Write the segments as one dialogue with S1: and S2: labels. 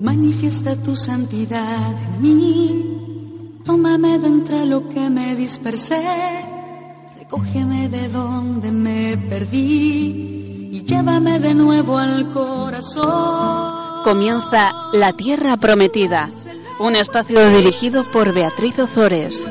S1: Manifiesta tu santidad en mí, tómame de entre lo que me dispersé, recógeme de donde me perdí y llévame de nuevo al corazón.
S2: Comienza La Tierra Prometida, un espacio dirigido por Beatriz Ozores.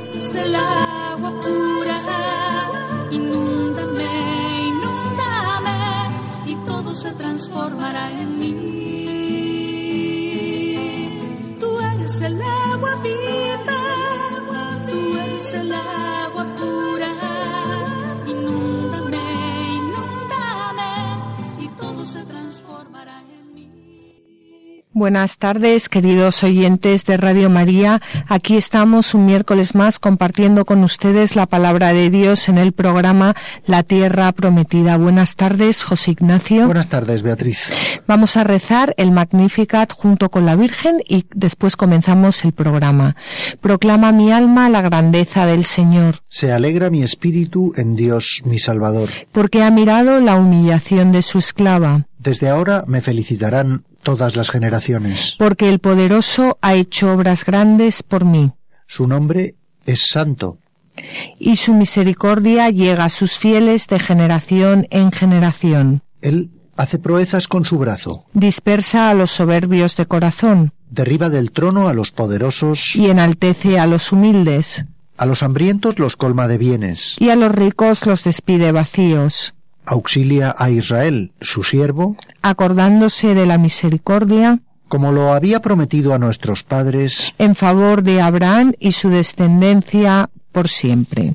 S3: Buenas tardes, queridos oyentes de Radio María. Aquí estamos un miércoles más compartiendo con ustedes la palabra de Dios en el programa La Tierra Prometida. Buenas tardes, José Ignacio.
S4: Buenas tardes, Beatriz.
S3: Vamos a rezar el Magnificat junto con la Virgen y después comenzamos el programa. Proclama mi alma la grandeza del Señor.
S4: Se alegra mi espíritu en Dios, mi Salvador.
S3: Porque ha mirado la humillación de su esclava.
S4: Desde ahora me felicitarán todas las generaciones.
S3: Porque el poderoso ha hecho obras grandes por mí.
S4: Su nombre es santo.
S3: Y su misericordia llega a sus fieles de generación en generación.
S4: Él hace proezas con su brazo.
S3: Dispersa a los soberbios de corazón.
S4: Derriba del trono a los poderosos.
S3: Y enaltece a los humildes.
S4: A los hambrientos los colma de bienes.
S3: Y a los ricos los despide vacíos
S4: auxilia a Israel, su siervo,
S3: acordándose de la misericordia,
S4: como lo había prometido a nuestros padres,
S3: en favor de Abraham y su descendencia por siempre.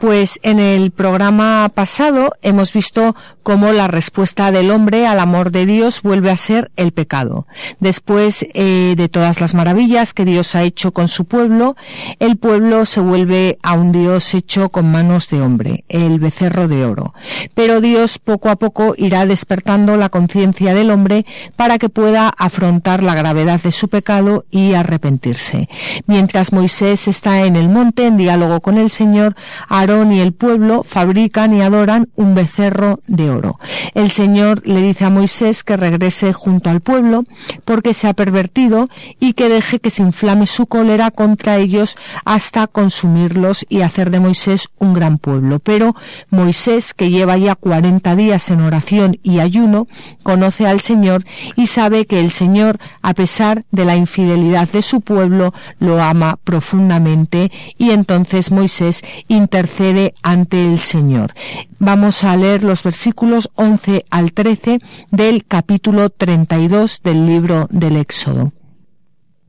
S3: Pues en el programa pasado hemos visto cómo la respuesta del hombre al amor de Dios vuelve a ser el pecado. Después eh, de todas las maravillas que Dios ha hecho con su pueblo, el pueblo se vuelve a un Dios hecho con manos de hombre, el becerro de oro. Pero Dios poco a poco irá despertando la conciencia del hombre para que pueda afrontar la gravedad de su pecado y arrepentirse. Mientras Moisés está en el monte en diálogo con el Señor, Aarón y el pueblo fabrican y adoran un becerro de oro. El Señor le dice a Moisés que regrese junto al pueblo porque se ha pervertido y que deje que se inflame su cólera contra ellos hasta consumirlos y hacer de Moisés un gran pueblo. Pero Moisés, que lleva ya 40 días en oración y ayuno, conoce al Señor y sabe que el Señor, a pesar de la infidelidad de su pueblo, lo ama profundamente y entonces Moisés intercede ante el Señor. Vamos a leer los versículos 11 al 13 del capítulo 32 del libro del Éxodo.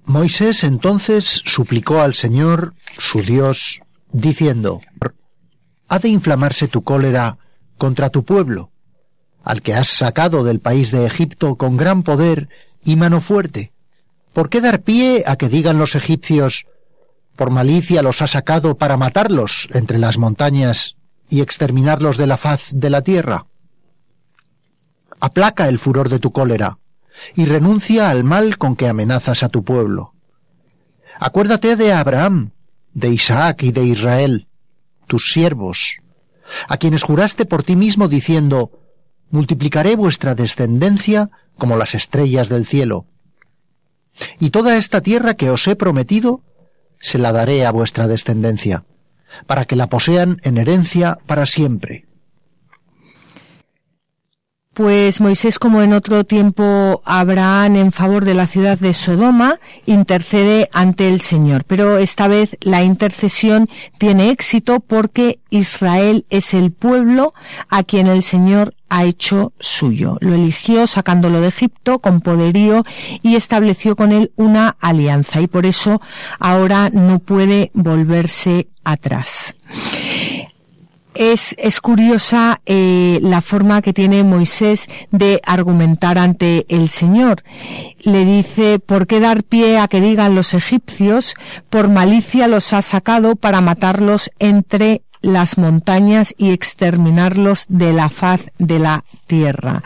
S4: Moisés entonces suplicó al Señor, su Dios, diciendo, ¿Ha de inflamarse tu cólera contra tu pueblo, al que has sacado del país de Egipto con gran poder y mano fuerte? ¿Por qué dar pie a que digan los egipcios, por malicia los ha sacado para matarlos entre las montañas y exterminarlos de la faz de la tierra. Aplaca el furor de tu cólera y renuncia al mal con que amenazas a tu pueblo. Acuérdate de Abraham, de Isaac y de Israel, tus siervos, a quienes juraste por ti mismo diciendo, multiplicaré vuestra descendencia como las estrellas del cielo. Y toda esta tierra que os he prometido se la daré a vuestra descendencia, para que la posean en herencia para siempre.
S3: Pues Moisés, como en otro tiempo Abraham en favor de la ciudad de Sodoma, intercede ante el Señor. Pero esta vez la intercesión tiene éxito porque Israel es el pueblo a quien el Señor ha hecho suyo. Lo eligió sacándolo de Egipto con poderío y estableció con él una alianza y por eso ahora no puede volverse atrás. Es, es curiosa eh, la forma que tiene Moisés de argumentar ante el Señor. Le dice, ¿por qué dar pie a que digan los egipcios? Por malicia los ha sacado para matarlos entre las montañas y exterminarlos de la faz de la tierra.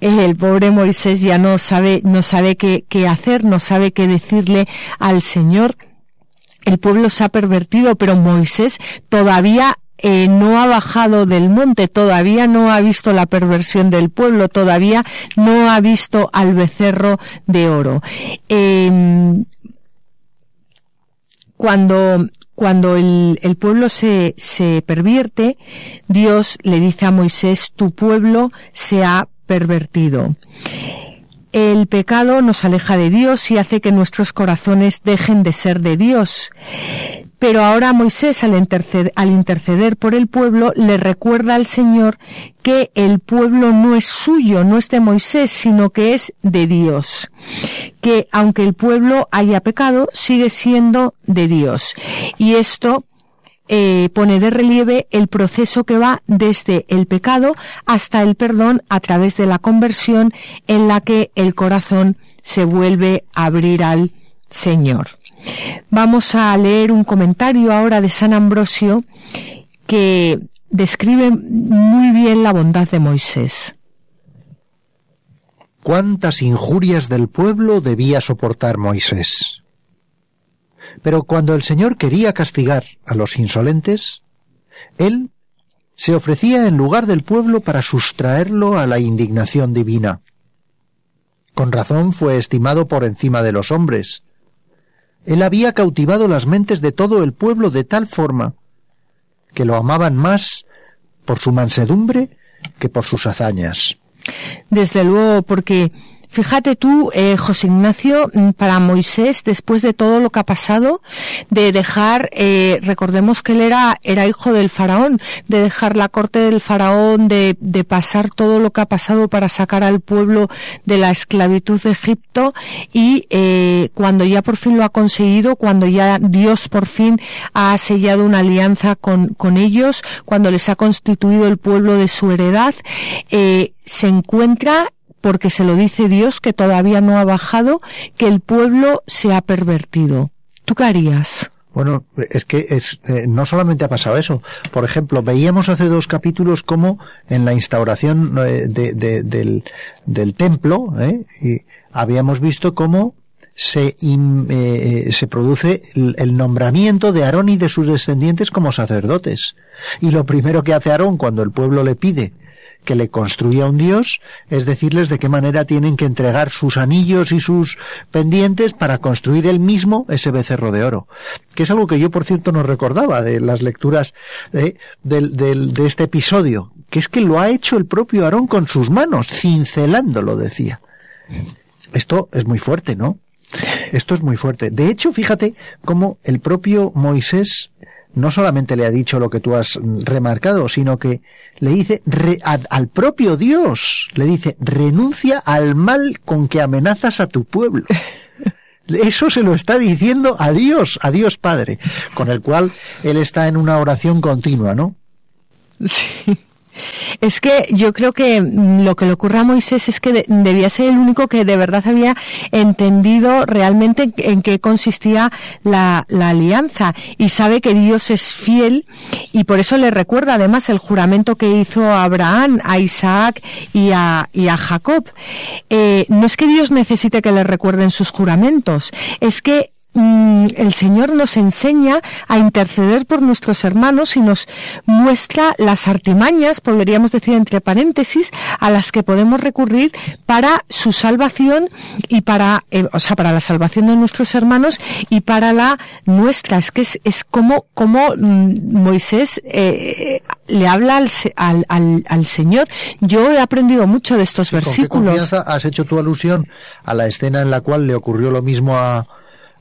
S3: El pobre Moisés ya no sabe, no sabe qué, qué hacer, no sabe qué decirle al Señor. El pueblo se ha pervertido, pero Moisés todavía eh, no ha bajado del monte, todavía no ha visto la perversión del pueblo, todavía no ha visto al becerro de oro. Em, cuando cuando el, el pueblo se, se pervierte, Dios le dice a Moisés, tu pueblo se ha pervertido. El pecado nos aleja de Dios y hace que nuestros corazones dejen de ser de Dios. Pero ahora Moisés, al interceder, por el pueblo, le recuerda al Señor que el pueblo no es suyo, no es de Moisés, sino que es de Dios. Que aunque el pueblo haya pecado, sigue siendo de Dios. Y esto eh, pone de relieve el proceso que va desde el pecado hasta el perdón a través de la conversión en la que el corazón se vuelve a abrir al Señor. Vamos a leer un comentario ahora de San Ambrosio que describe muy bien la bondad de Moisés.
S4: Cuántas injurias del pueblo debía soportar Moisés. Pero cuando el Señor quería castigar a los insolentes, Él se ofrecía en lugar del pueblo para sustraerlo a la indignación divina. Con razón fue estimado por encima de los hombres, él había cautivado las mentes de todo el pueblo de tal forma que lo amaban más por su mansedumbre que por sus hazañas.
S3: Desde luego, porque Fíjate tú, eh, José Ignacio, mm, para Moisés, después de todo lo que ha pasado, de dejar, eh, recordemos que él era, era hijo del faraón, de dejar la corte del faraón, de, de pasar todo lo que ha pasado para sacar al pueblo de la esclavitud de Egipto y eh, cuando ya por fin lo ha conseguido, cuando ya Dios por fin ha sellado una alianza con, con ellos, cuando les ha constituido el pueblo de su heredad, se encuentra porque se lo dice Dios que todavía no ha bajado, que el pueblo se ha pervertido. ¿Tú qué harías?
S4: Bueno, es que es, eh, no solamente ha pasado eso. Por ejemplo, veíamos hace dos capítulos cómo en la instauración eh, del, del, templo, ¿eh? habíamos visto cómo se, eh, se produce el nombramiento de Aarón y de sus descendientes como sacerdotes. Y lo primero que hace Aarón cuando el pueblo le pide que le construya un dios, es decirles de qué manera tienen que entregar sus anillos y sus pendientes para construir él mismo ese becerro de oro. Que es algo que yo, por cierto, no recordaba de las lecturas de, de este episodio, que es que lo ha hecho el propio Aarón con sus manos, cincelándolo, decía. Esto es muy fuerte, ¿no? Esto es muy fuerte. De hecho, fíjate cómo el propio Moisés no solamente le ha dicho lo que tú has remarcado, sino que le dice al propio Dios, le dice, renuncia al mal con que amenazas a tu pueblo. Eso se lo está diciendo a Dios, a Dios Padre, con el cual él está en una oración continua, ¿no?
S3: Sí. Es que yo creo que mm, lo que le ocurre a Moisés es que debía ser el único que de verdad había entendido realmente en qué consistía la, alianza y sabe que Dios es fiel y por eso le recuerda además el juramento que hizo a Abraham, a Isaac y a, y a Jacob. Eh, no es que Dios necesite que le recuerden sus juramentos, es que Mm, el Señor nos enseña a interceder por nuestros hermanos y nos muestra las artimañas, podríamos decir entre paréntesis, a las que podemos recurrir para su salvación y para, eh, o sea, para la salvación de nuestros hermanos y para la nuestra. Es que es, es como, como mm, Moisés eh, le habla al, al, al, Señor. Yo he aprendido mucho de estos versículos.
S4: ¿Con qué has hecho tu alusión a la escena en la cual le ocurrió lo mismo a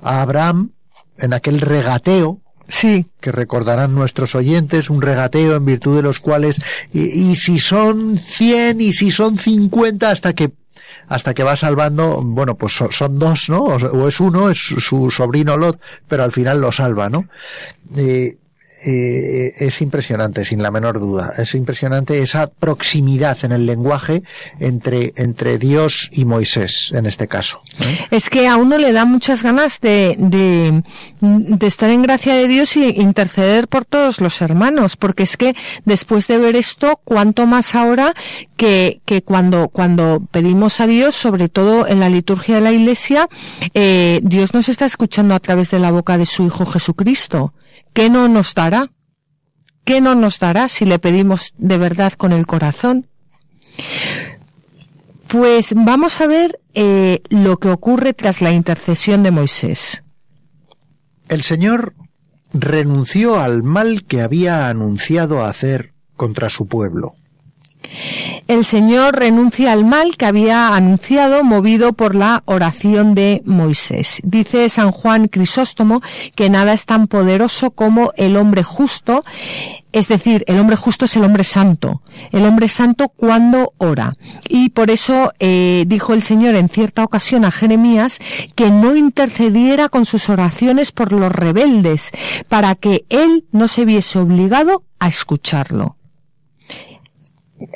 S4: a Abraham en aquel regateo
S3: Sí.
S4: Que recordarán nuestros oyentes, un regateo en virtud de los cuales, y, si son 100 y si son 50 hasta que, hasta que va salvando, bueno, pues son, dos, ¿no? O, es uno, es su sobrino Lot, pero al final lo salva, ¿no? Eh, eh, es impresionante, sin la menor duda. Es impresionante esa proximidad en el lenguaje entre, entre Dios y Moisés, en este caso.
S3: Es que a uno le da muchas ganas de, de, de, estar en gracia de Dios y interceder por todos los hermanos, porque es que después de ver esto, cuanto más ahora que, que cuando, cuando pedimos a Dios, sobre todo en la liturgia de la Iglesia, eh, Dios nos está escuchando a través de la boca de su Hijo Jesucristo. ¿Qué no nos dará? ¿qué no nos dará si le pedimos de verdad con el corazón? Pues vamos a ver eh, lo que ocurre tras la intercesión de Moisés.
S4: El Señor renunció al mal que había anunciado hacer contra su pueblo.
S3: El Señor renuncia al mal que había anunciado movido por la oración de Moisés. Dice San Juan Crisóstomo que nada es tan poderoso como el hombre justo es decir, el hombre justo es el hombre santo, el hombre santo cuando ora. Y por eso eh, dijo el Señor en cierta ocasión a Jeremías que no intercediera con sus oraciones por los rebeldes, para que él no se viese obligado a escucharlo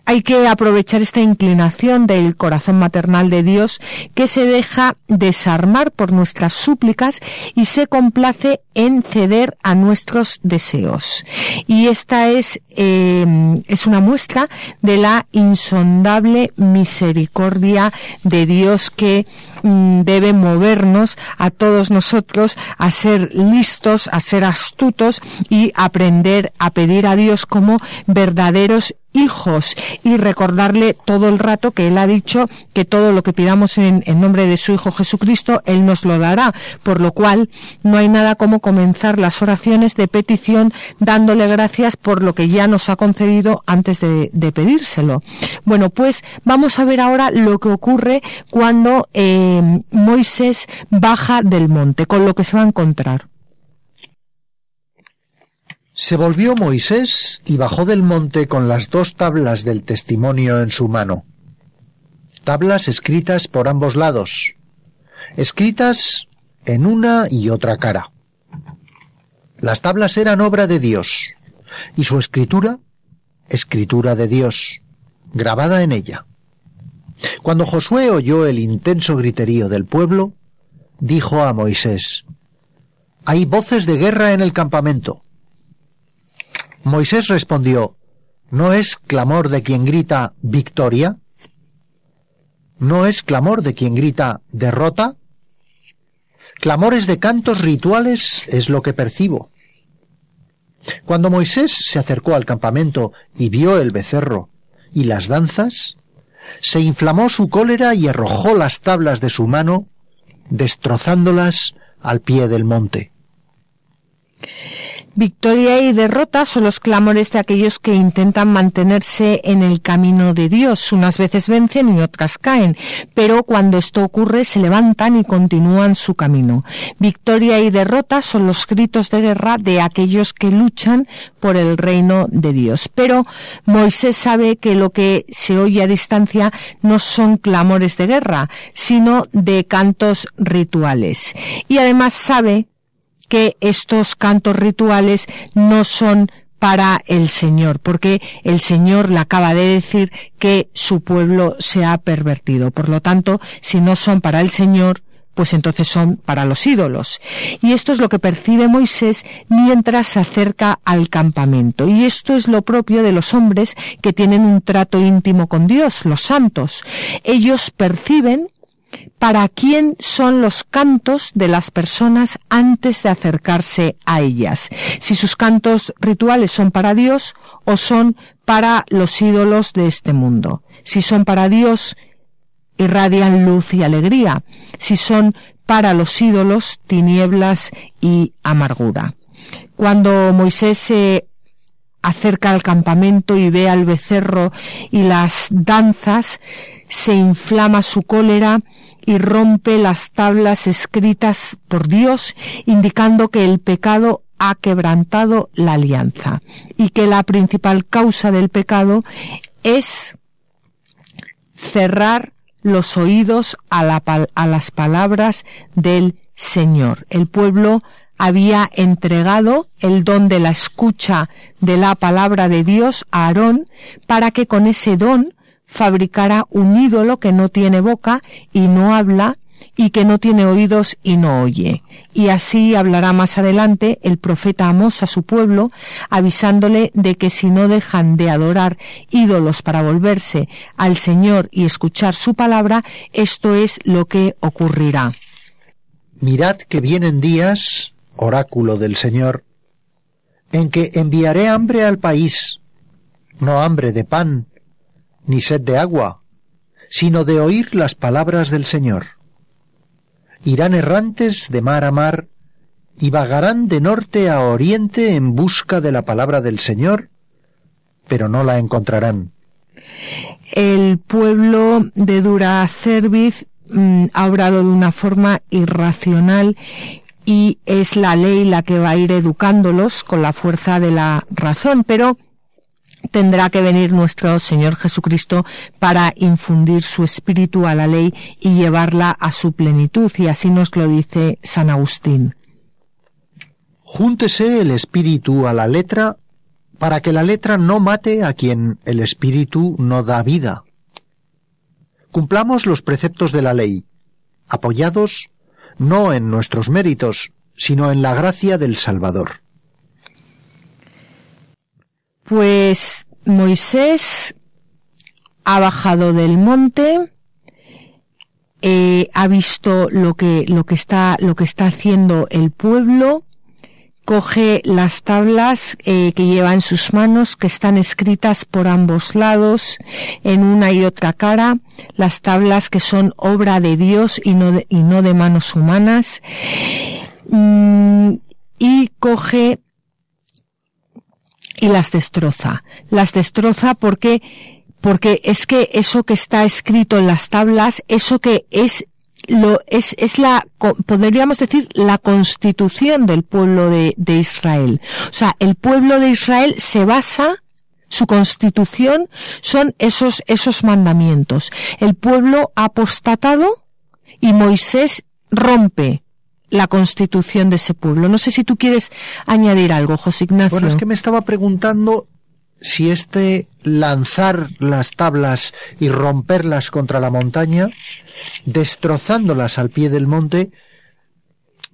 S3: hay que aprovechar esta inclinación del corazón maternal de Dios que se deja desarmar por nuestras súplicas y se complace en ceder a nuestros deseos. Y esta es, em, es una muestra de la insondable misericordia de Dios que mm, debe movernos a todos nosotros a ser listos, a ser astutos y aprender a pedir a Dios como verdaderos hijos y recordarle todo el rato que Él ha dicho que todo lo que pidamos en, nombre de su Hijo Jesucristo, Él nos lo dará, por lo cual no hay nada como comenzar las oraciones de petición dándole gracias por lo que ya nos ha concedido antes de, pedírselo. Bueno, pues vamos a ver ahora lo que ocurre cuando eh, Moisés baja del monte, con lo que se va a encontrar.
S4: Se volvió Moisés y bajó del monte con las dos tablas del testimonio en su mano. Tablas escritas por ambos lados, escritas en una y otra cara. Las tablas eran obra de Dios, y su escritura, escritura de Dios, grabada en ella. Cuando Josué oyó el intenso griterío del pueblo, dijo a Moisés, Hay voces de guerra en el campamento. Moisés respondió, ¿No es clamor de quien grita victoria? ¿No es clamor de quien grita derrota? Clamores de cantos rituales es lo que percibo. Cuando Moisés se acercó al campamento y vio el becerro y las danzas, se inflamó su cólera y arrojó las tablas de su mano, destrozándolas al pie del monte.
S3: Victoria y derrota son los clamores de aquellos que intentan mantenerse en el camino de Dios. Unas veces vencen y otras caen, pero cuando esto ocurre se levantan y continúan su camino. Victoria y derrota son los gritos de guerra de aquellos que luchan por el reino de Dios. Pero Moisés sabe que lo que se oye a distancia no son clamores de guerra, sino de cantos rituales. Y además sabe que estos cantos rituales no son para el Señor, porque el Señor le acaba de decir que su pueblo se ha pervertido. Por lo tanto, si no son para el Señor, pues entonces son para los ídolos. Y esto es lo que percibe Moisés mientras se acerca al campamento. Y esto es lo propio de los hombres que tienen un trato íntimo con Dios, los santos. Ellos perciben para quién son los cantos de las personas antes de acercarse a ellas, si sus cantos rituales son para Dios o son para los ídolos de este mundo. Si son para Dios, irradian luz y alegría. Si son para los ídolos, tinieblas y amargura. Cuando Moisés se acerca al campamento y ve al becerro y las danzas, se inflama su cólera y rompe las tablas escritas por Dios, indicando que el pecado ha quebrantado la alianza y que la principal causa del pecado es cerrar los oídos a, las palabras del Señor. El pueblo había entregado el don de la escucha de la palabra de Dios a Aarón para que con ese don fabricara un ídolo que no tiene boca y no habla y que no tiene oídos y no oye. Y así hablará más adelante el profeta Amós a su pueblo, avisándole de que si no dejan de adorar ídolos para volverse al Señor y escuchar su palabra, esto es lo que ocurrirá.
S4: Mirad que vienen días, oráculo del Señor, en que enviaré hambre al país, no hambre de pan, ni sed de agua, sino de oír las palabras del Señor. Irán errantes de mar a mar, y vagarán de norte a oriente en busca de la palabra del Señor, pero no la encontrarán.
S3: El pueblo de Dura Cerviz mm, ha obrado de una forma irracional y es la ley la que va a ir educándolos con la fuerza de la razón, pero tendrá que venir nuestro Señor Jesucristo para infundir su espíritu a la ley y llevarla a su plenitud, y así nos lo dice San Agustín.
S4: Júntese el espíritu a la letra para que la letra no mate a quien el espíritu no da vida. Cumplamos los preceptos de la ley, apoyados no en nuestros méritos, sino en la gracia del Salvador.
S3: Pues Moisés ha bajado del monte, eh, ha visto lo que, lo que está, lo que está haciendo el pueblo, coge las tablas eh, que lleva en sus manos, que están escritas por ambos lados, en una y otra cara, las tablas que son obra de Dios y no de, y no de manos humanas, mm, y coge y las destroza. Las destroza porque porque es que eso que está escrito en las tablas, eso que es lo, es, es la, podríamos decir, la constitución del pueblo de, de Israel. O sea, el pueblo de Israel se basa su constitución son esos, esos mandamientos. El pueblo ha apostatado y Moisés rompe la constitución de ese pueblo. No sé si tú quieres añadir algo, José Ignacio.
S4: Bueno, es que me estaba preguntando si este lanzar las tablas y romperlas contra la montaña, destrozándolas al pie del monte,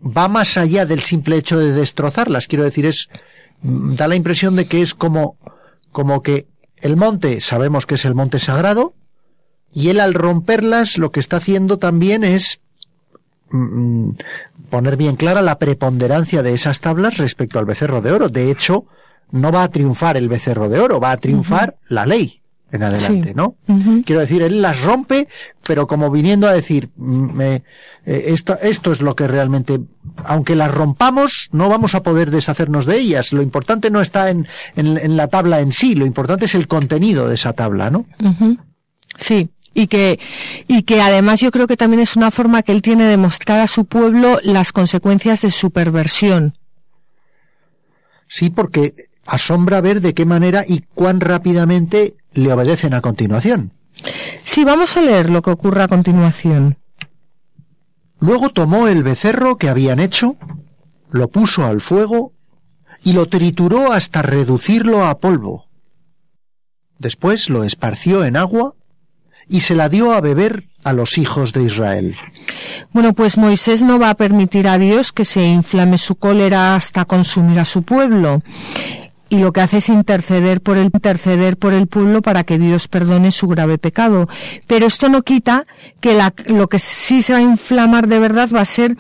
S4: va más allá del simple hecho de destrozarlas. Quiero decir, es, mm, da la impresión de que es como, como que el monte, sabemos que es el monte sagrado, y él al romperlas lo que está haciendo también es mm, poner bien clara la preponderancia de esas tablas respecto al becerro de oro. De hecho, no va a triunfar el becerro de oro, va a triunfar la ley en adelante, ¿no? Quiero decir, él las rompe, pero como viniendo a decir, me, eh, esto, esto es lo que realmente, aunque las rompamos, no vamos a poder deshacernos de ellas. Lo importante no está en, en, la tabla en sí, lo importante es el contenido de esa tabla, ¿no?
S3: Sí, y que, y que además yo creo que también es una forma que él tiene de mostrar a su pueblo las consecuencias de su perversión.
S4: Sí, porque asombra ver de qué manera y cuán rápidamente le obedecen a continuación.
S3: Sí, vamos a leer lo que ocurre a continuación.
S4: Luego tomó el becerro que habían hecho, lo puso al fuego y lo trituró hasta reducirlo a polvo. Después lo esparció en agua y se la dio a beber a los hijos de Israel.
S3: Bueno, pues Moisés no va a permitir a Dios que se inflame su cólera hasta consumir a su pueblo y lo que hace es interceder por el interceder por el pueblo para que Dios perdone su grave pecado. Pero esto no quita que lo que sí se va a inflamar de verdad va a ser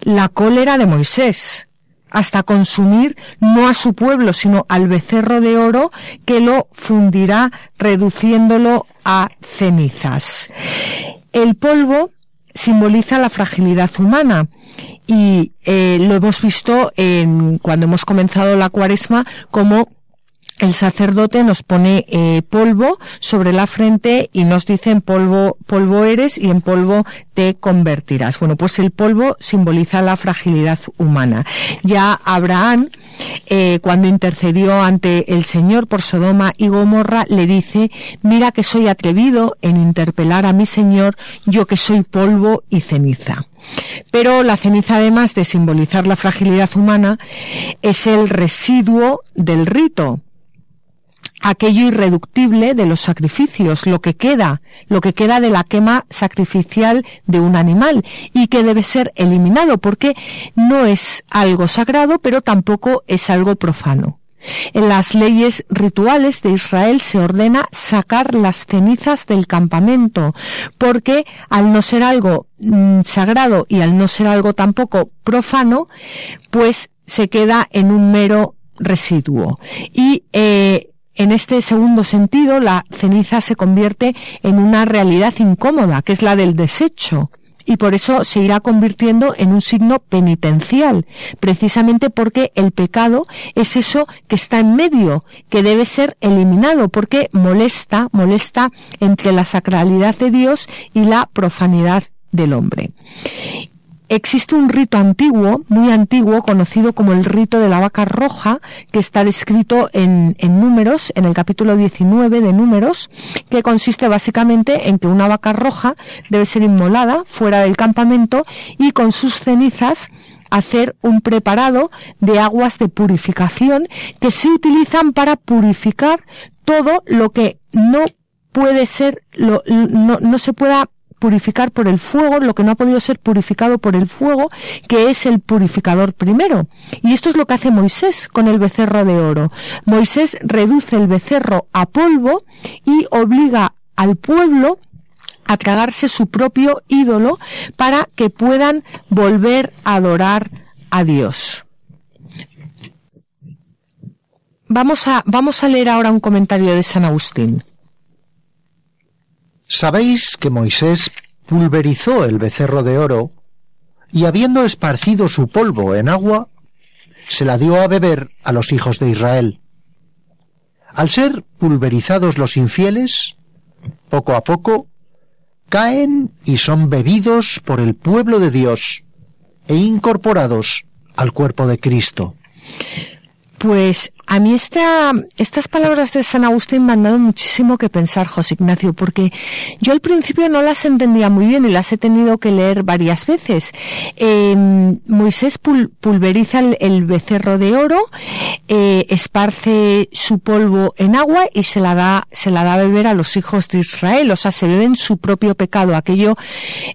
S3: la cólera de Moisés hasta consumir no a su pueblo, sino al becerro de oro que lo fundirá reduciéndolo a cenizas. El polvo simboliza la fragilidad humana y eh, lo hemos visto en, cuando hemos comenzado la cuaresma como el sacerdote nos pone eh, polvo sobre la frente y nos dice en polvo, polvo eres y en polvo te convertirás. Bueno, pues el polvo simboliza la fragilidad humana. Ya Abraham, eh, cuando intercedió ante el Señor por Sodoma y Gomorra, le dice, mira que soy atrevido en interpelar a mi Señor, yo que soy polvo y ceniza. Pero la ceniza, además de simbolizar la fragilidad humana, es el residuo del rito, aquello irreductible de los sacrificios, lo que queda, lo que queda de la quema sacrificial de un animal y que debe ser eliminado porque no es algo sagrado, pero tampoco es algo profano. En las leyes rituales de Israel se ordena sacar las cenizas del campamento, porque al no ser algo mm, sagrado y al no ser algo tampoco profano, pues se queda en un mero residuo. Y eh, en este segundo sentido, la ceniza se convierte en una realidad incómoda, que es la del desecho y por eso se irá convirtiendo en un signo penitencial, precisamente porque el pecado es eso que está en medio, que debe ser eliminado, porque molesta, molesta entre la sacralidad de Dios y la profanidad del hombre existe un rito antiguo, muy antiguo, conocido como el rito de la vaca roja, que está descrito en, en, números, en el capítulo 19 de números, que consiste básicamente en que una vaca roja debe ser inmolada fuera del campamento y con sus cenizas hacer un preparado de aguas de purificación que se utilizan para purificar todo lo que no puede ser, lo, no, no se pueda purificar por el fuego lo que no ha podido ser purificado por el fuego, que es el purificador primero. Y esto es lo que hace Moisés con el becerro de oro. Moisés reduce el becerro a polvo y obliga al pueblo a tragarse su propio ídolo para que puedan volver a adorar a Dios. Vamos a, vamos a leer ahora un comentario de San Agustín.
S4: Sabéis que Moisés pulverizó el becerro de oro y habiendo esparcido su polvo en agua, se la dio a beber a los hijos de Israel. Al ser pulverizados los infieles, poco a poco, caen y son bebidos por el pueblo de Dios e incorporados al cuerpo de Cristo.
S3: Pues a mí esta, estas palabras de San Agustín me han dado muchísimo que pensar, José Ignacio, porque yo al principio no las entendía muy bien y las he tenido que leer varias veces. Em, Moisés pulveriza el, becerro de oro, eh, esparce su polvo en agua y se la da, se la da a beber a los hijos de Israel, o sea, se beben su propio pecado, aquello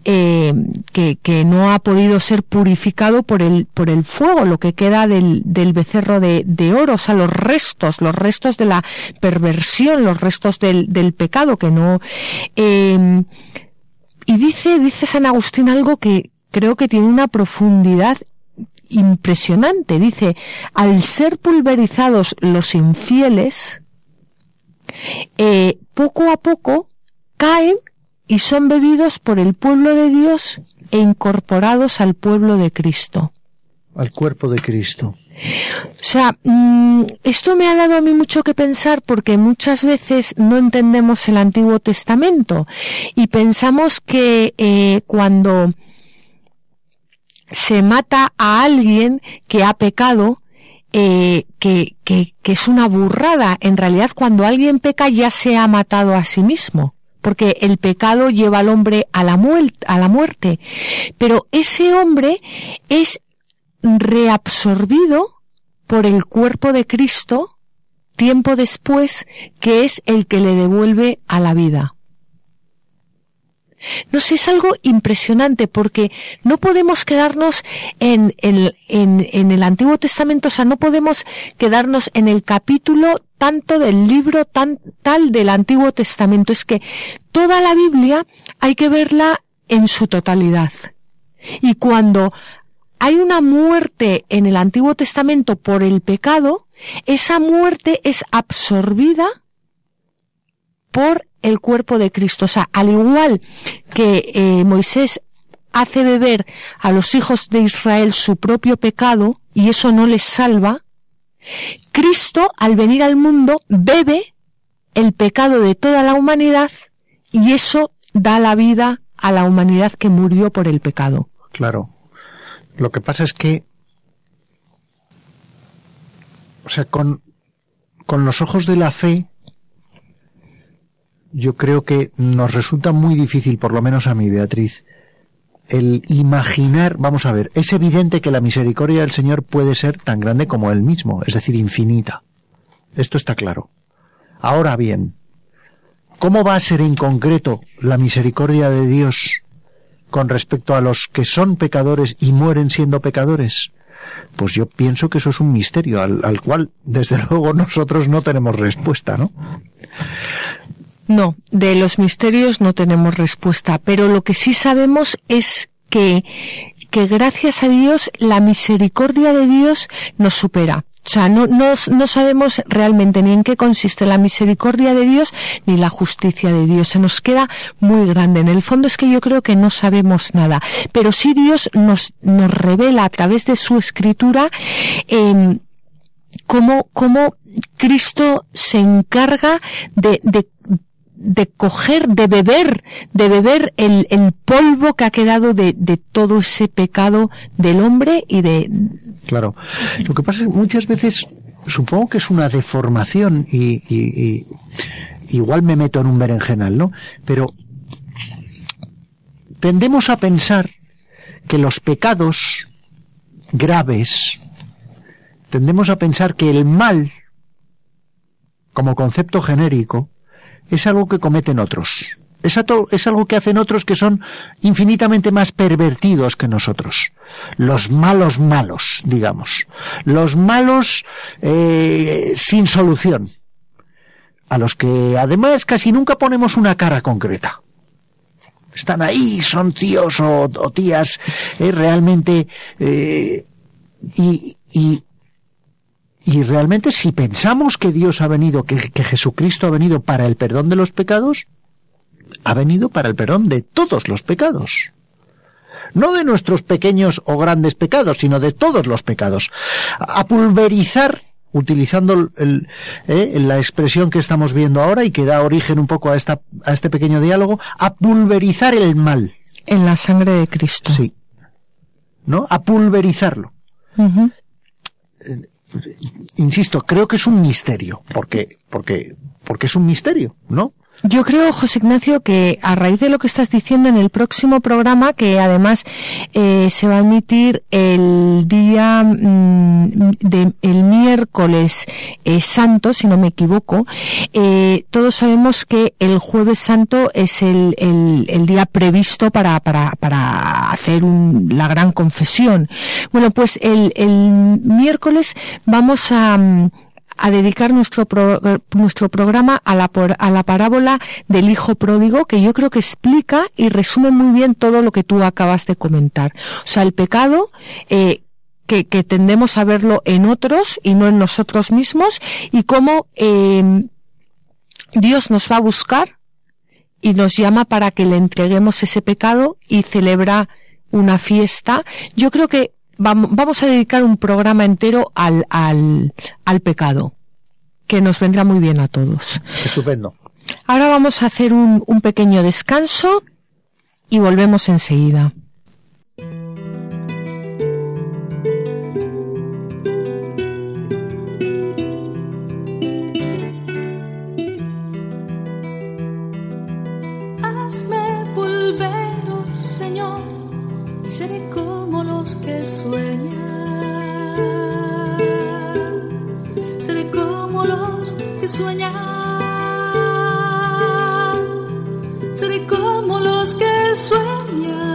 S3: eh, que, que, no ha podido ser purificado por el, por el fuego, lo que queda del, del becerro de, de oro, o sea, los restos, los restos de la perversión, los restos del, pecado que no. Eh, y dice, dice San Agustín algo que creo que tiene una profundidad impresionante. Dice, al ser pulverizados los infieles, eh, poco a poco caen y son bebidos por el pueblo de Dios e incorporados al pueblo de Cristo.
S4: Al cuerpo de Cristo.
S3: O sea, mm, esto me ha dado a mí mucho que pensar porque muchas veces no entendemos el Antiguo Testamento y pensamos que eh, cuando se mata a alguien que ha pecado, eh, que, que, es una burrada. En realidad, cuando alguien peca ya se ha matado a sí mismo porque el pecado lleva al hombre a la muerte. Pero ese hombre es reabsorbido por el cuerpo de Cristo tiempo después, que es el que le devuelve a la vida. No sé, es algo impresionante porque no podemos quedarnos en, en, en, el Antiguo Testamento, o sea, no podemos quedarnos en el capítulo tanto del libro tan, tal del Antiguo Testamento. Es que toda la Biblia hay que verla en su totalidad. Y cuando hay una muerte en el Antiguo Testamento por el pecado, esa muerte es absorbida por el cuerpo de Cristo. O sea, al igual que eh, Moisés hace beber a los hijos de Israel su propio pecado y eso no les salva, Cristo al venir al mundo bebe el pecado de toda la humanidad y eso da la vida a la humanidad que murió por el pecado.
S4: Claro. Lo que pasa es que, o sea, con, con los ojos de la fe, yo creo que nos resulta muy difícil, por lo menos a mí, Beatriz, el imaginar, vamos a ver, es evidente que la misericordia del Señor puede ser tan grande como Él mismo, es decir, infinita. Esto está claro. Ahora bien, ¿cómo va a ser en concreto la misericordia de Dios con respecto a los que son pecadores y mueren siendo pecadores? Pues yo pienso que eso es un misterio al, cual, desde luego, nosotros no tenemos respuesta, ¿no?
S3: No, de los misterios no tenemos respuesta, pero lo que sí sabemos es que, que gracias a Dios la misericordia de Dios nos supera. O sea, no, no, no, sabemos realmente ni en qué consiste la misericordia de Dios ni la justicia de Dios. Se nos queda muy grande. En el fondo es que yo creo que no sabemos nada. Pero sí Dios nos, nos revela a través de su escritura eh, cómo, cómo Cristo se encarga de, de de coger, de beber, de beber el, el polvo que ha quedado de, de, todo ese pecado del hombre y de...
S4: Claro. Lo que pasa es que muchas veces supongo que es una deformación y, y, y igual me meto en un berenjenal, ¿no? Pero tendemos a pensar que los pecados graves, tendemos a pensar que el mal, como concepto genérico, es algo que cometen otros. Es, es, algo que hacen otros que son infinitamente más pervertidos que nosotros. Los malos malos, digamos. Los malos eh, sin solución. A los que además casi nunca ponemos una cara concreta. Están ahí, son tíos o, o tías eh, realmente... Eh, y, y, y realmente si pensamos que Dios ha venido, que, que, Jesucristo ha venido para el perdón de los pecados, ha venido para el perdón de todos los pecados. No de nuestros pequeños o grandes pecados, sino de todos los pecados. A pulverizar, utilizando el, eh, la expresión que estamos viendo ahora y que da origen un poco a, esta, a este pequeño diálogo, a pulverizar el mal.
S3: En la sangre de Cristo.
S4: Sí. ¿No? A pulverizarlo. Uh -huh insisto, creo que es un misterio, porque, porque, porque es un misterio, ¿no?
S3: Yo creo, José Ignacio, que a raíz de lo que estás diciendo en el próximo programa, que además eh, se va a emitir el día mmm, de el miércoles eh, santo, si no me equivoco, eh, todos sabemos que el jueves santo es el, el, el día previsto para, para, para hacer un, la gran confesión. Bueno, pues el, el miércoles vamos a a dedicar nuestro, pro, nuestro programa a la, a la parábola del hijo pródigo, que yo creo que explica y resume muy bien todo lo que tú acabas de comentar. O sea, el pecado, eh, que, que, tendemos a verlo en otros y no en nosotros mismos, y cómo eh, Dios nos va a buscar y nos llama para que le entreguemos ese pecado y celebra una fiesta. Yo creo que vamos a dedicar un programa entero al, al, al pecado, que nos vendrá muy bien a todos.
S4: Estupendo.
S3: Ahora vamos a hacer un, un pequeño descanso y volvemos enseguida.
S1: Hazme volver, oh Señor, y seré como los que sueñan. Seré como los que sueñan. Seré como los que sueñan.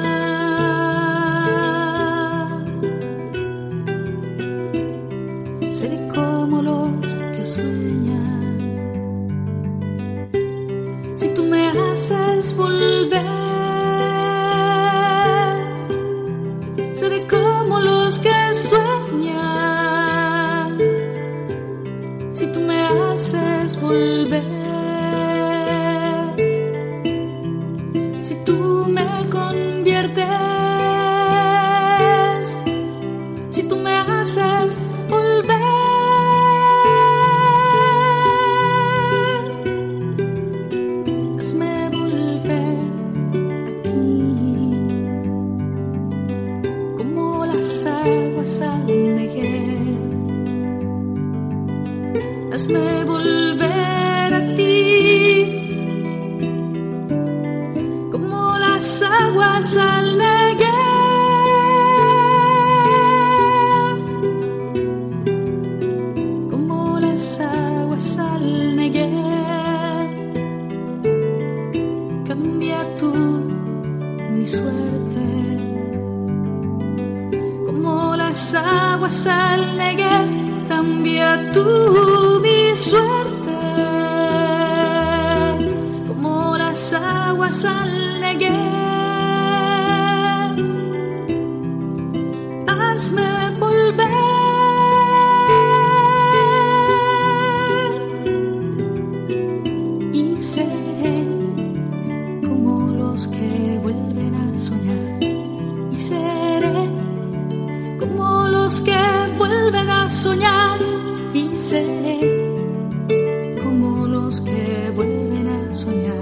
S1: Como los que vuelven a soñar,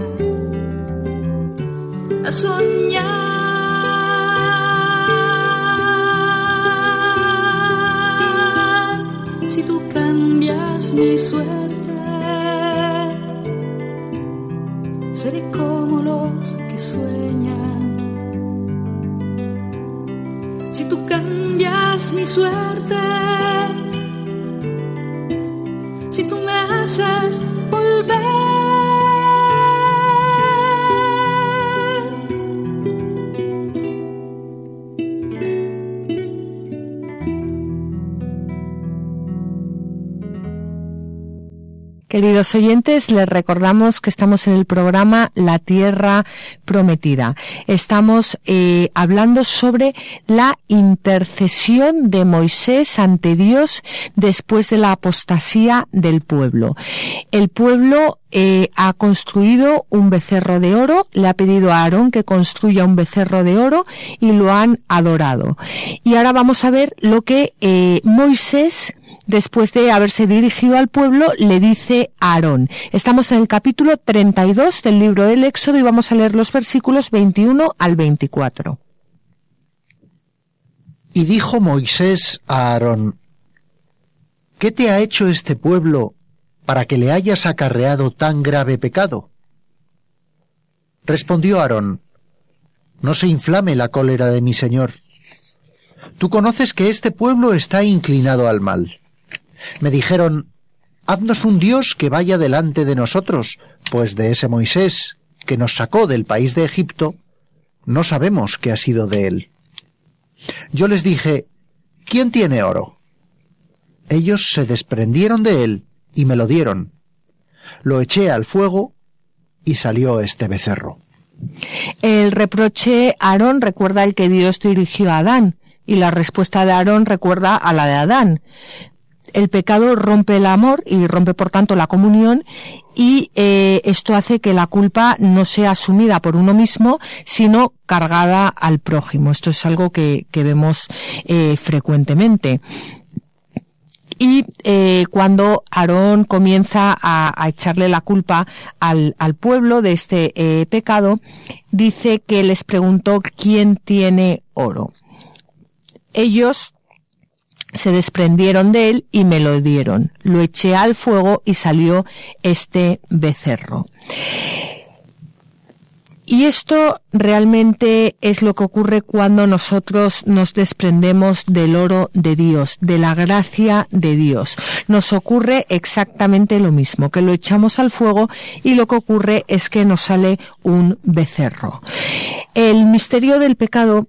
S1: a soñar.
S3: Queridos oyentes, les recordamos que estamos en el programa La Tierra Prometida. Estamos eh, hablando sobre la intercesión de Moisés ante Dios después de la apostasía del pueblo. El pueblo eh, ha construido un becerro de oro, le ha pedido a Aarón que construya un becerro de oro y lo han adorado. Y ahora vamos a ver lo que eh, Moisés después de haberse dirigido al pueblo, le dice a Aarón. Estamos en el capítulo 32 del libro del Éxodo y vamos a leer los versículos 21 al 24.
S4: Y dijo Moisés a Aarón, ¿qué te ha hecho este pueblo para que le hayas acarreado tan grave pecado? Respondió Aarón, no se inflame la cólera de mi señor. Tú conoces que este pueblo está inclinado al mal. Me dijeron, Haznos un Dios que vaya delante de nosotros, pues de ese Moisés que nos sacó del país de Egipto, no sabemos qué ha sido de él. Yo les dije, ¿quién tiene oro? Ellos se desprendieron de él y me lo dieron. Lo eché al fuego y salió este becerro.
S3: El reproche Aarón recuerda el que Dios dirigió a Adán y la respuesta de Aarón recuerda a la de Adán el pecado rompe el amor y rompe por tanto la comunión y eh, esto hace que la culpa no sea asumida por uno mismo, sino cargada al prójimo. Esto es algo que, vemos eh, frecuentemente. Y eh, cuando Aarón comienza a, echarle la culpa al, al pueblo de este pecado, dice que les preguntó quién tiene oro. Ellos se desprendieron de él y me lo dieron. Lo eché al fuego y salió este becerro. Y esto realmente es lo que ocurre cuando nosotros nos desprendemos del oro de Dios, de la gracia de Dios. Nos ocurre exactamente lo mismo, que lo echamos al fuego y lo que ocurre es que nos sale un becerro. El misterio del pecado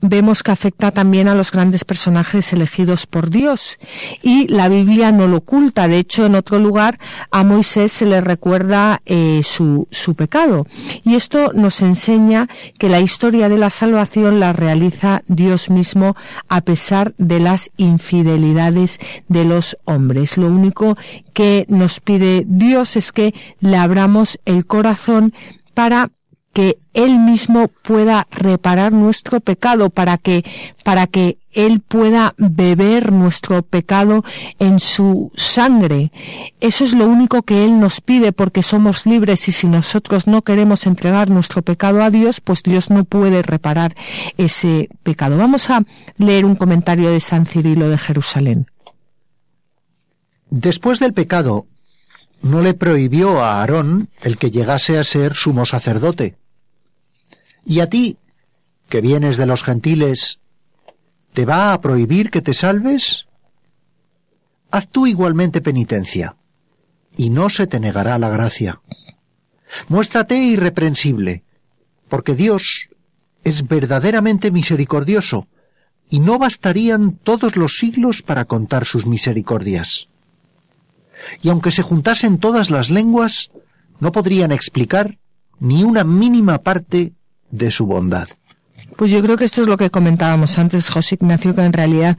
S3: vemos que afecta también a los grandes personajes elegidos por Dios. Y la Biblia no lo oculta. De hecho, en otro lugar a Moisés se le recuerda eh, su, su pecado. Y esto nos enseña que la historia de la salvación la realiza Dios mismo a pesar de las infidelidades de los hombres. Lo único que nos pide Dios es que le abramos el corazón para que él mismo pueda reparar nuestro pecado para que para que él pueda beber nuestro pecado en su sangre. Eso es lo único que él nos pide porque somos libres y si nosotros no queremos entregar nuestro pecado a Dios, pues Dios no puede reparar ese pecado. Vamos a leer un comentario de San Cirilo de Jerusalén.
S4: Después del pecado, no le prohibió a Aarón el que llegase a ser sumo sacerdote ¿Y a ti, que vienes de los gentiles, te va a prohibir que te salves? Haz tú igualmente penitencia, y no se te negará la gracia. Muéstrate irreprensible, porque Dios es verdaderamente misericordioso, y no bastarían todos los siglos para contar sus misericordias. Y aunque se juntasen todas las lenguas, no podrían explicar ni una mínima parte de su bondad.
S3: Pues yo creo que esto es lo que comentábamos antes, José Ignacio, que en realidad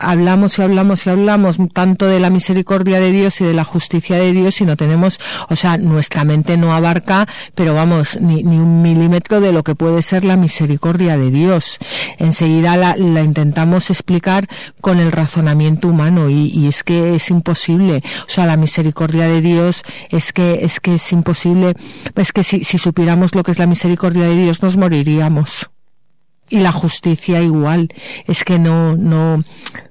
S3: hablamos y hablamos y hablamos tanto de la misericordia de Dios y de la justicia de Dios y no tenemos, o sea, nuestra mente no abarca, pero vamos, ni, ni un milímetro de lo que puede ser la misericordia de Dios. Enseguida la, la intentamos explicar con el razonamiento humano y, y, es que es imposible. O sea, la misericordia de Dios es que es que es imposible. Es que si, si supiéramos lo que es la misericordia de Dios nos moriríamos y la justicia igual. Es que no, no,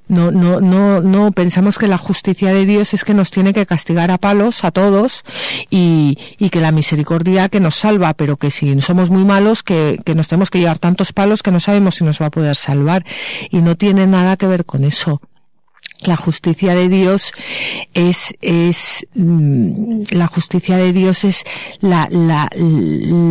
S3: no, no, no, no pensamos que la justicia de Dios es que nos tiene que castigar a palos a todos y, y que la misericordia que nos salva, pero que si somos muy malos, que, que nos tenemos que llevar tantos palos que no sabemos si nos va a poder salvar. Y no tiene nada que ver con eso la justicia de Dios es es la justicia de Dios es la la, la,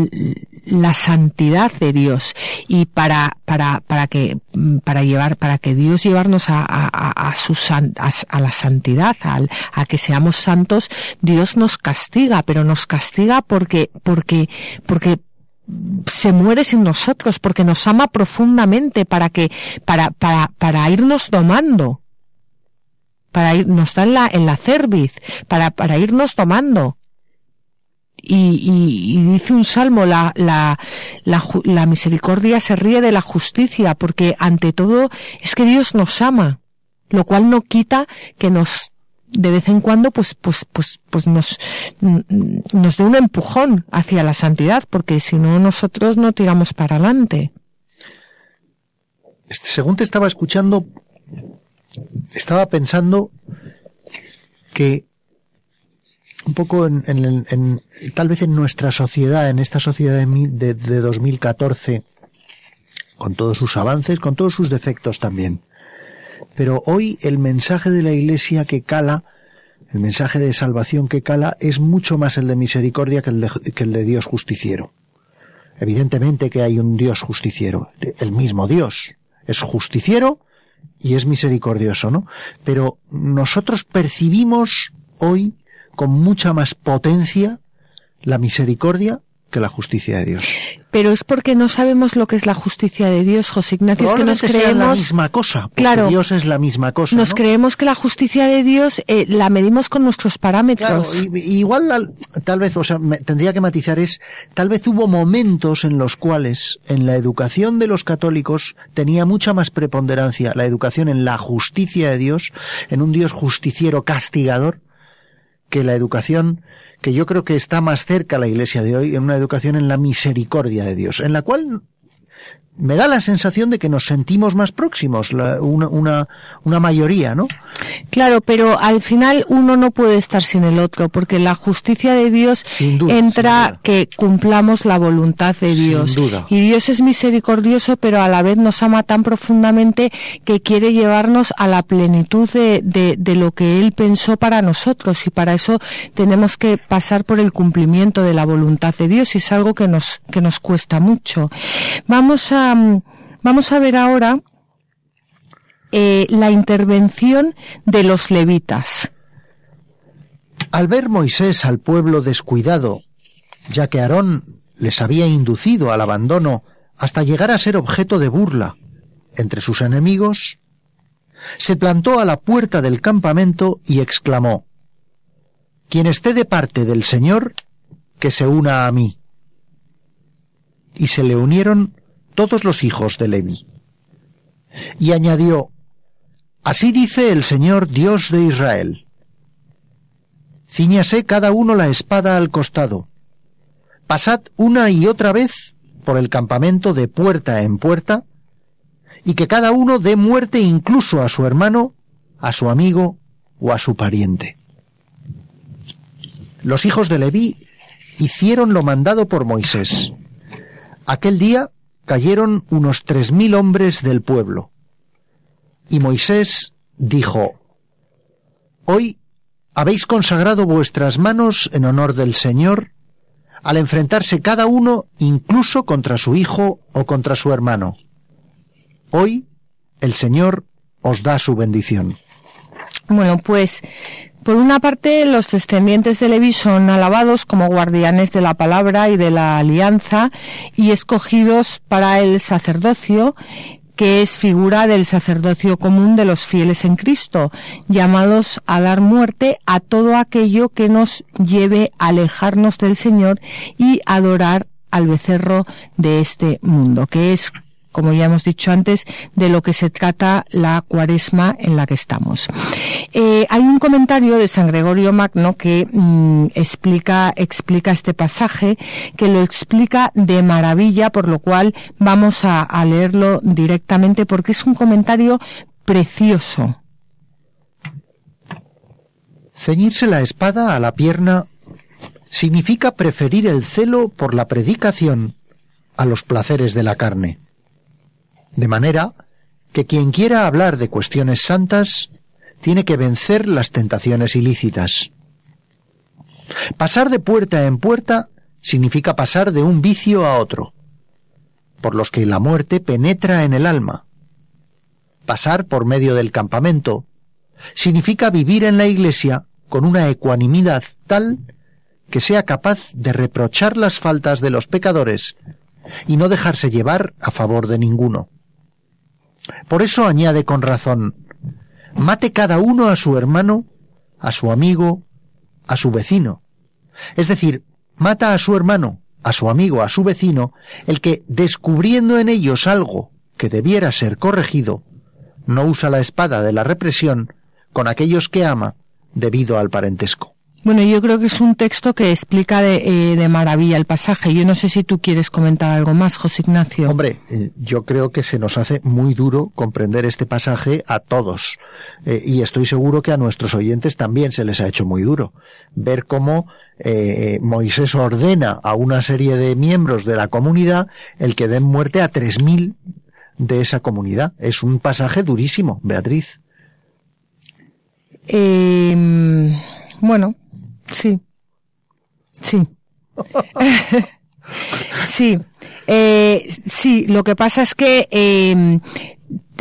S3: la santidad de Dios y para para para que para llevar para que Dios llevarnos a a, a, su san, a, la santidad a, a que seamos santos Dios nos castiga pero nos castiga porque porque porque se muere sin nosotros porque nos ama profundamente para que para para para irnos domando para ir, nos está en la, en la cerviz, para, para irnos tomando. Y, y, y, dice un salmo, la, la, la, la misericordia se ríe de la justicia, porque ante todo es que Dios nos ama, lo cual no quita que nos de vez en cuando pues pues pues pues nos nos dé un empujón hacia la santidad porque si no nosotros no tiramos para adelante.
S4: Según te estaba escuchando estaba pensando que un poco en, en, en, tal vez en nuestra sociedad, en esta sociedad de, de, de 2014, con todos sus avances, con todos sus defectos también. Pero hoy el mensaje de la Iglesia que cala, el mensaje de salvación que cala, es mucho más el de misericordia que el de, que el de Dios justiciero. Evidentemente que hay un Dios justiciero, el mismo Dios es justiciero y es misericordioso, ¿no? Pero nosotros percibimos hoy con mucha más potencia la misericordia que la justicia de Dios.
S3: Pero es porque no sabemos lo que es la justicia de Dios, José Ignacio, es que nos creemos
S4: la misma cosa, claro, Dios es la misma cosa.
S3: Nos
S4: ¿no?
S3: creemos que la justicia de Dios eh, la medimos con nuestros parámetros.
S4: Claro, y, igual tal vez, o sea, me, tendría que matizar es, tal vez hubo momentos en los cuales en la educación de los católicos tenía mucha más preponderancia la educación en la justicia de Dios, en un Dios justiciero castigador, que la educación que yo creo que está más cerca la iglesia de hoy en una educación en la misericordia de Dios, en la cual me da la sensación de que nos sentimos más próximos, la, una, una, una, mayoría, ¿no?
S3: Claro, pero al final uno no puede estar sin el otro, porque la justicia de Dios
S4: duda,
S3: entra que cumplamos la voluntad de Dios.
S4: Sin duda.
S3: Y Dios es misericordioso, pero a la vez nos ama tan profundamente que quiere llevarnos a la plenitud de, de, de lo que Él pensó para nosotros. Y para eso tenemos que pasar por el cumplimiento de la voluntad de Dios, y es algo que nos, que nos cuesta mucho. Vamos a vamos a ver ahora eh, la intervención de los levitas.
S4: Al ver Moisés al pueblo descuidado, ya que Aarón les había inducido al abandono hasta llegar a ser objeto de burla entre sus enemigos, se plantó a la puerta del campamento y exclamó, Quien esté de parte del Señor, que se una a mí. Y se le unieron todos los hijos de Levi. Y añadió, Así dice el Señor Dios de Israel. Cíñase cada uno la espada al costado. Pasad una y otra vez por el campamento de puerta en puerta, y que cada uno dé muerte incluso a su hermano, a su amigo o a su pariente. Los hijos de Leví hicieron lo mandado por Moisés. Aquel día cayeron unos tres mil hombres del pueblo. Y Moisés dijo, Hoy habéis consagrado vuestras manos en honor del Señor al enfrentarse cada uno incluso contra su hijo o contra su hermano. Hoy el Señor os da su bendición.
S3: Bueno, pues Por una parte, los descendientes de Leví son alabados como guardianes de la palabra y de la alianza y escogidos para el sacerdocio que es figura del sacerdocio común de los fieles en Cristo, llamados a dar muerte a todo aquello que nos lleve a alejarnos del Señor y adorar al becerro de este mundo, que es como ya hemos dicho antes, de lo que se trata la cuaresma en la que estamos. Eh, hay un comentario de San Gregorio Magno que mm, explica, explica este pasaje, que lo explica de maravilla, por lo cual vamos a, a leerlo directamente porque es un comentario precioso.
S4: Ceñirse la espada a la pierna significa preferir el celo por la predicación a los placeres de la carne. De manera que quien quiera hablar de cuestiones santas tiene que vencer las tentaciones ilícitas. Pasar de puerta en puerta significa pasar de un vicio a otro, por los que la muerte penetra en el alma. Pasar por medio del campamento significa vivir en la iglesia con una ecuanimidad tal que sea capaz de reprochar las faltas de los pecadores y no dejarse llevar a favor de ninguno. Por eso añade con razón, mate cada uno a su hermano, a su amigo, a su vecino. Es decir, mata a su hermano, a su amigo, a su vecino, el que, descubriendo en ellos algo que debiera ser corregido, no usa la espada de la represión con aquellos que ama debido al parentesco.
S3: Bueno, yo creo que es un texto que explica de, eh, maravilla el pasaje. Yo no sé si tú quieres comentar algo más, José Ignacio.
S4: Hombre, eh, yo creo que se nos hace muy duro comprender este pasaje a todos. Eh, y estoy seguro que a nuestros oyentes también se les ha hecho muy duro. Ver cómo Moisés ordena a una serie de miembros de la comunidad el que den muerte a tres mil de esa comunidad. Es un pasaje durísimo, Beatriz.
S3: bueno, Sí. Sí. sí. Eh, sí, lo que pasa es que eh,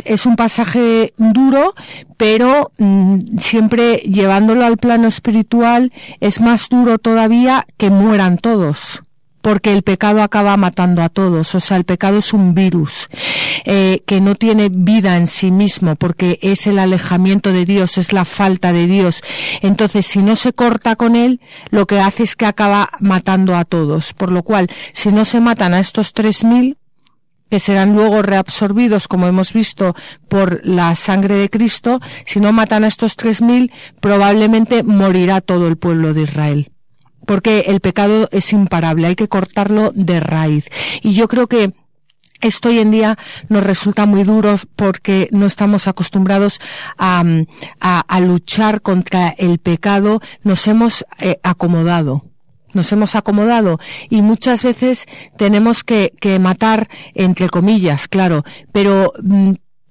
S3: es un pasaje duro, pero mm, siempre llevándolo al plano espiritual es más duro todavía que mueran todos porque el pecado acaba matando a todos. O sea, el pecado es un virus eh, que no tiene vida en sí mismo, porque es el alejamiento de Dios, es la falta de Dios. Entonces, si no se corta con él, lo que hace es que acaba matando a todos. Por lo cual, si no se matan a estos tres mil, que serán luego reabsorbidos, como hemos visto, por la sangre de Cristo, si no matan a estos tres mil, probablemente morirá todo el pueblo de Israel porque el pecado es imparable, hay que cortarlo de raíz. Y yo creo que esto hoy en día nos resulta muy duro porque no estamos acostumbrados a, luchar contra el pecado, nos hemos eh, acomodado nos hemos acomodado y muchas veces tenemos que, matar entre comillas, claro, pero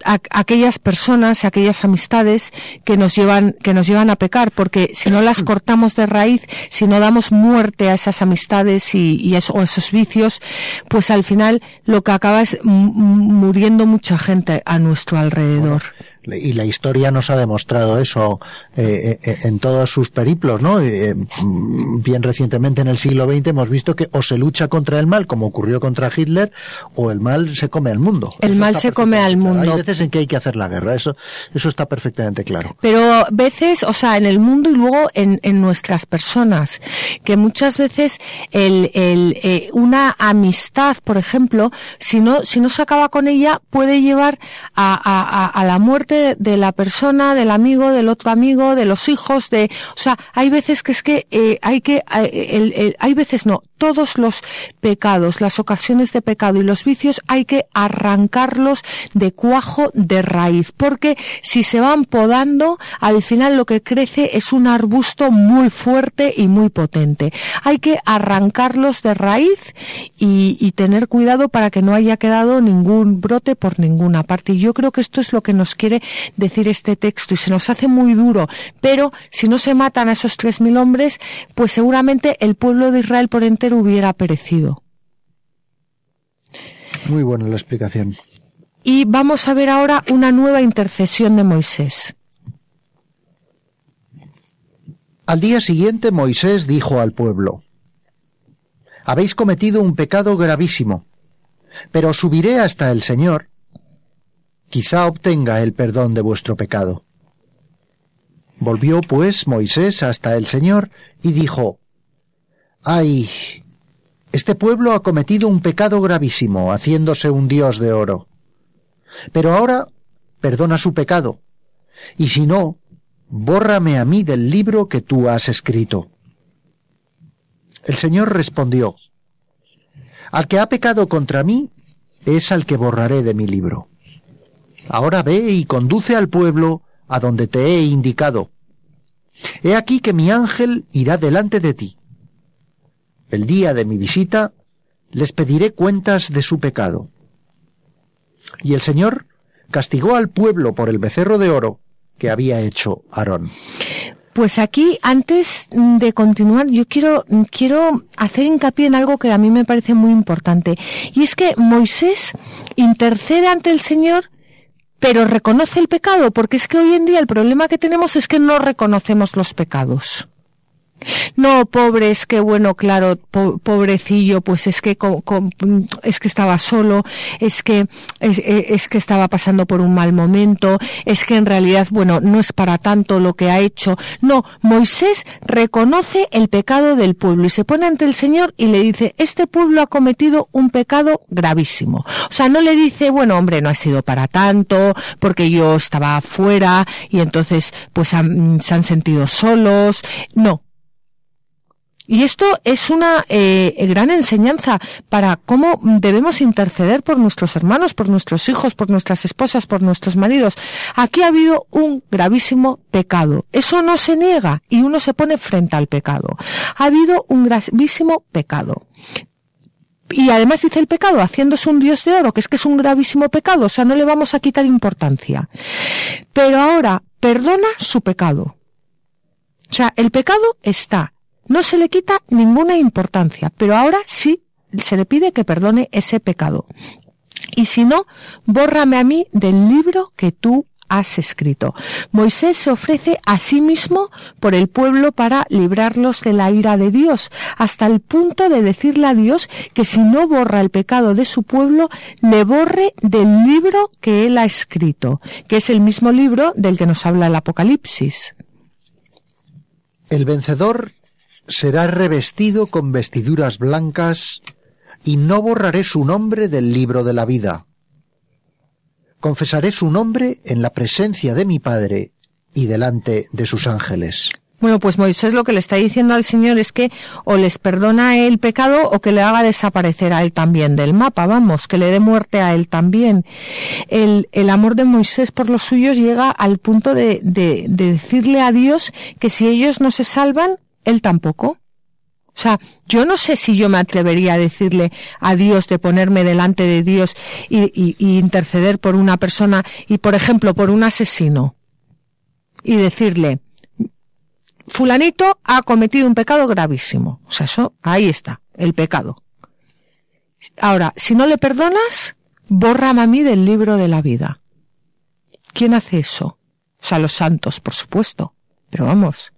S3: mm, aquellas personas, aquellas amistades que nos llevan, que nos llevan a pecar, porque si no las cortamos de raíz, si no damos muerte a esas amistades y, y eso, esos vicios, pues al final lo que acaba es muriendo mucha gente a nuestro alrededor
S4: y la historia nos ha demostrado eso eh, eh, en todos sus periplos, ¿no? Eh, mm, bien recientemente en el siglo XX hemos visto que o se lucha contra el mal, como ocurrió contra Hitler, o el mal se come al mundo.
S3: El mal se come al mundo.
S4: Hay veces en que hay que hacer la guerra, eso, eso está perfectamente claro.
S3: Pero veces, o sea, en el mundo y luego en, en nuestras personas, que muchas veces el, el, una amistad, por ejemplo, si no, si no se acaba con ella, puede llevar a, a, a la muerte de la persona, del amigo, del otro amigo, de los hijos, de, o sea, hay veces que es que eh, hay que, eh, hay veces no, todos los pecados, las ocasiones de pecado y los vicios hay que arrancarlos de cuajo de raíz, porque si se van podando, al final lo que crece es un arbusto muy fuerte y muy potente. Hay que arrancarlos de raíz y, tener cuidado para que no haya quedado ningún brote por ninguna parte. Y yo creo que esto es lo que nos quiere decir este texto y se nos hace muy duro, pero si no se matan a esos tres mil hombres, pues seguramente el pueblo de Israel por entero hubiera perecido.
S4: Muy buena la explicación.
S3: Y vamos a ver ahora una nueva intercesión de Moisés.
S4: Al día siguiente Moisés dijo al pueblo, Habéis cometido un pecado gravísimo, pero subiré hasta el Señor, quizá obtenga el perdón de vuestro pecado. Volvió pues Moisés hasta el Señor y dijo, Ay, este pueblo ha cometido un pecado gravísimo, haciéndose un dios de oro. Pero ahora perdona su pecado, y si no, bórrame a mí del libro que tú has escrito. El Señor respondió, Al que ha pecado contra mí, es al que borraré de mi libro. Ahora ve y conduce al pueblo a donde te he indicado. He aquí que mi ángel irá delante de ti el día de mi visita, les pediré cuentas de su pecado. Y el Señor castigó al pueblo por el becerro de oro que había hecho Aarón.
S3: Pues aquí, antes de continuar, yo quiero, quiero hacer hincapié en algo que a mí me parece muy importante. Y es que Moisés intercede ante el Señor, pero reconoce el pecado, porque es que hoy en día el problema que tenemos es que no reconocemos los pecados. No, pobre, es que bueno, claro, pobrecillo, pues es que es que estaba solo, es que es, que estaba pasando por un mal momento, es que en realidad, bueno, no es para tanto lo que ha hecho. No, Moisés reconoce el pecado del pueblo y se pone ante el Señor y le dice, este pueblo ha cometido un pecado gravísimo. O sea, no le dice, bueno, hombre, no ha sido para tanto, porque yo estaba afuera y entonces pues se han sentido solos. No, y esto es una eh, gran enseñanza para cómo debemos interceder por nuestros hermanos, por nuestros hijos, por nuestras esposas, por nuestros maridos. Aquí ha habido un gravísimo pecado. Eso no se niega y uno se pone frente al pecado. Ha habido un gravísimo pecado. Y además dice el pecado, haciéndose un dios de oro, que es que es un gravísimo pecado, o sea, no le vamos a quitar importancia. Pero ahora, perdona su pecado. O sea, el pecado está, no se le quita ninguna importancia, pero ahora sí se le pide que perdone ese pecado. Y si no, bórrame a mí del libro que tú has escrito. Moisés se ofrece a sí mismo por el pueblo para librarlos de la ira de Dios, hasta el punto de decirle a Dios que si no borra el pecado de su pueblo, le borre del libro que él ha escrito, que es el mismo libro del que nos habla el Apocalipsis.
S4: El vencedor será revestido con vestiduras blancas, y no borraré su nombre del libro de la vida. Confesaré su nombre en la presencia de mi Padre y delante de sus ángeles.
S3: Bueno, pues Moisés lo que le está diciendo al Señor es que o les perdona el pecado o que le haga desaparecer a él también del mapa, vamos, que le dé muerte a él también. El, el amor de Moisés por los suyos llega al punto de, de, de decirle a Dios que si ellos no se salvan, él tampoco. O sea, yo no sé si yo me atrevería a decirle a Dios de ponerme delante de Dios y, interceder por una persona y, por ejemplo, por un asesino y decirle, fulanito ha cometido un pecado gravísimo. O sea, eso, ahí está, el pecado. Ahora, si no le perdonas, bórrame a mí del libro de la vida. ¿Quién hace eso? O sea, los santos, por supuesto. Pero vamos,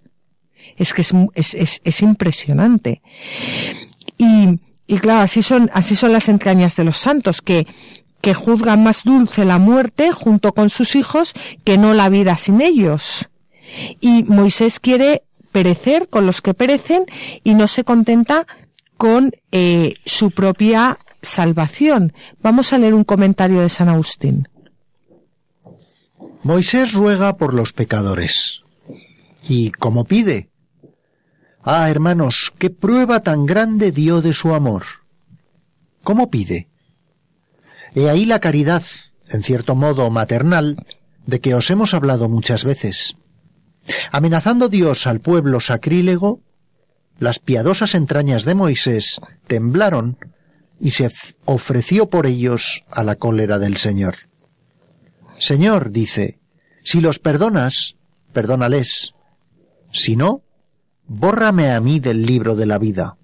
S3: es que es, impresionante. Y, y claro, así son, así son las entrañas de los santos, que, que juzgan más dulce la muerte junto con sus hijos que no la vida sin ellos. Y Moisés quiere perecer con los que perecen y no se contenta con eh, su propia salvación. Vamos a leer un comentario de San Agustín.
S4: Moisés ruega por los pecadores. ¿Y cómo pide? Ah, hermanos, qué prueba tan grande dio de su amor. ¿Cómo pide? He ahí la caridad, en cierto modo maternal, de que os hemos hablado muchas veces. Amenazando Dios al pueblo sacrílego, las piadosas entrañas de Moisés temblaron y se ofreció por ellos a la cólera del Señor. Señor, dice, si los perdonas, perdónales. Si no, bórrame a mí del libro de la vida.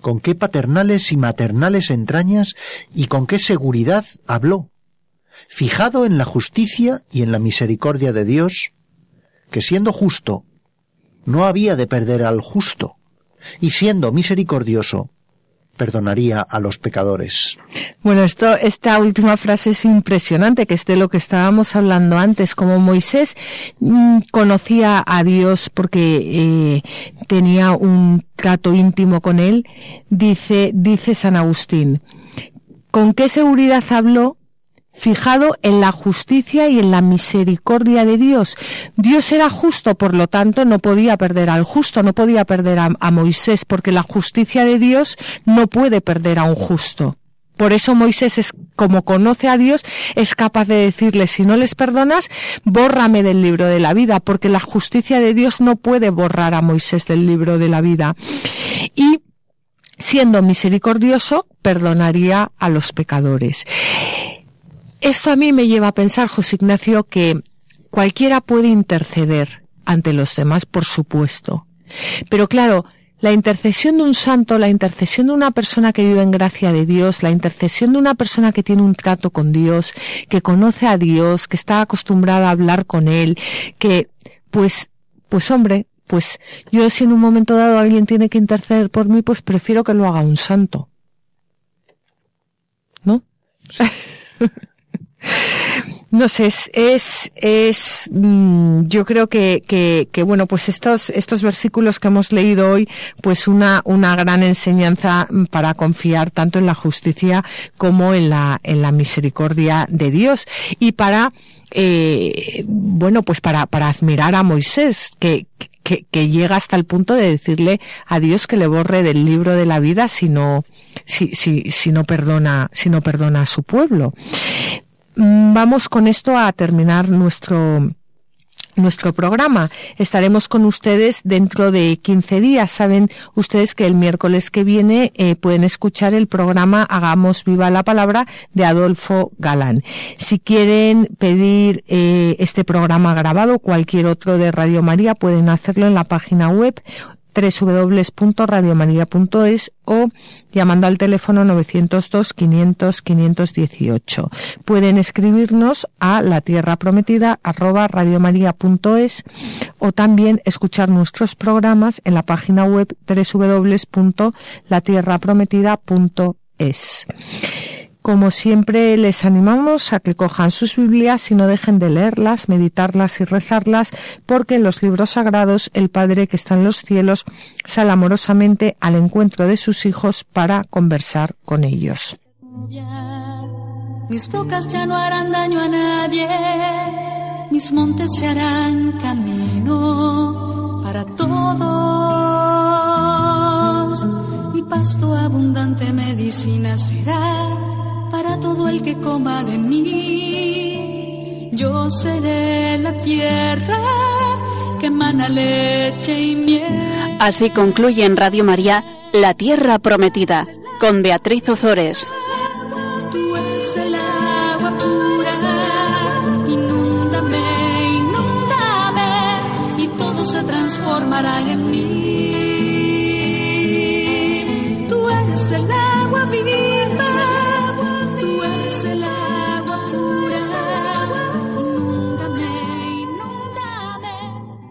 S4: Con qué paternales y maternales entrañas y con qué seguridad habló, fijado en la justicia y en la misericordia de Dios, que siendo justo, no había de perder al justo, y siendo misericordioso, perdonaría a los pecadores.
S3: Bueno, esto, esta última frase es impresionante, que es de lo que estábamos hablando antes. Como Moisés mm, conocía a Dios porque eh, tenía un trato íntimo con él, dice, dice San Agustín, ¿con qué seguridad habló? Fijado en la justicia y en la misericordia de Dios. Dios era justo, por lo tanto no podía perder al justo, no podía perder a, Moisés, porque la justicia de Dios no puede perder a un justo. Por eso Moisés es, como conoce a Dios, es capaz de decirle, si no les perdonas, bórrame del libro de la vida, porque la justicia de Dios no puede borrar a Moisés del libro de la vida. Y siendo misericordioso, perdonaría a los pecadores. Esto a mí me lleva a pensar, José Ignacio, que cualquiera puede interceder ante los demás, por supuesto. Pero claro, la intercesión de un santo, la intercesión de una persona que vive en gracia de Dios, la intercesión de una persona que tiene un trato con Dios, que conoce a Dios, que está acostumbrada a hablar con Él, que, pues, pues hombre, pues yo si en un momento dado alguien tiene que interceder por mí, pues prefiero que lo haga un santo. ¿No? No sé, es, es, es mm, yo creo que, que, que, bueno, pues estos, estos versículos que hemos leído hoy, pues una, una gran enseñanza para confiar tanto en la justicia como en la, en la misericordia de Dios y para, eh, bueno, pues para, para admirar a Moisés, que, que, que, llega hasta el punto de decirle a Dios que le borre del libro de la vida si no, si, si, si no perdona, si no perdona a su pueblo. Mm, vamos con esto a terminar nuestro nuestro programa. Estaremos con ustedes dentro de 15 días. Saben ustedes que el miércoles que viene eh, pueden escuchar el programa Hagamos Viva la Palabra de Adolfo Galán. Si quieren pedir eh, este programa grabado o cualquier otro de Radio María, pueden hacerlo en la página web www.radiomaria.es o llamando al teléfono 902 500 518. Pueden escribirnos a la tierra prometida radiomaria.es o también escuchar nuestros programas en la página web www.latierraprometida.es. Como siempre, les animamos a que cojan sus Biblias y no dejen de leerlas, meditarlas y rezarlas, porque en los libros sagrados el Padre que está en los cielos sale amorosamente al encuentro de sus hijos para conversar con ellos.
S1: Mis rocas ya no harán daño a nadie, mis montes se harán camino para todos. Mi pasto abundante medicina será para todo el que coma de mí. Yo seré la tierra que emana leche y miel.
S2: Así concluye en Radio María La Tierra Prometida con Beatriz Ozores.
S1: Tú eres el agua pura, inúndame, inúndame, y todo se transformará en mí. Tú eres el agua viva.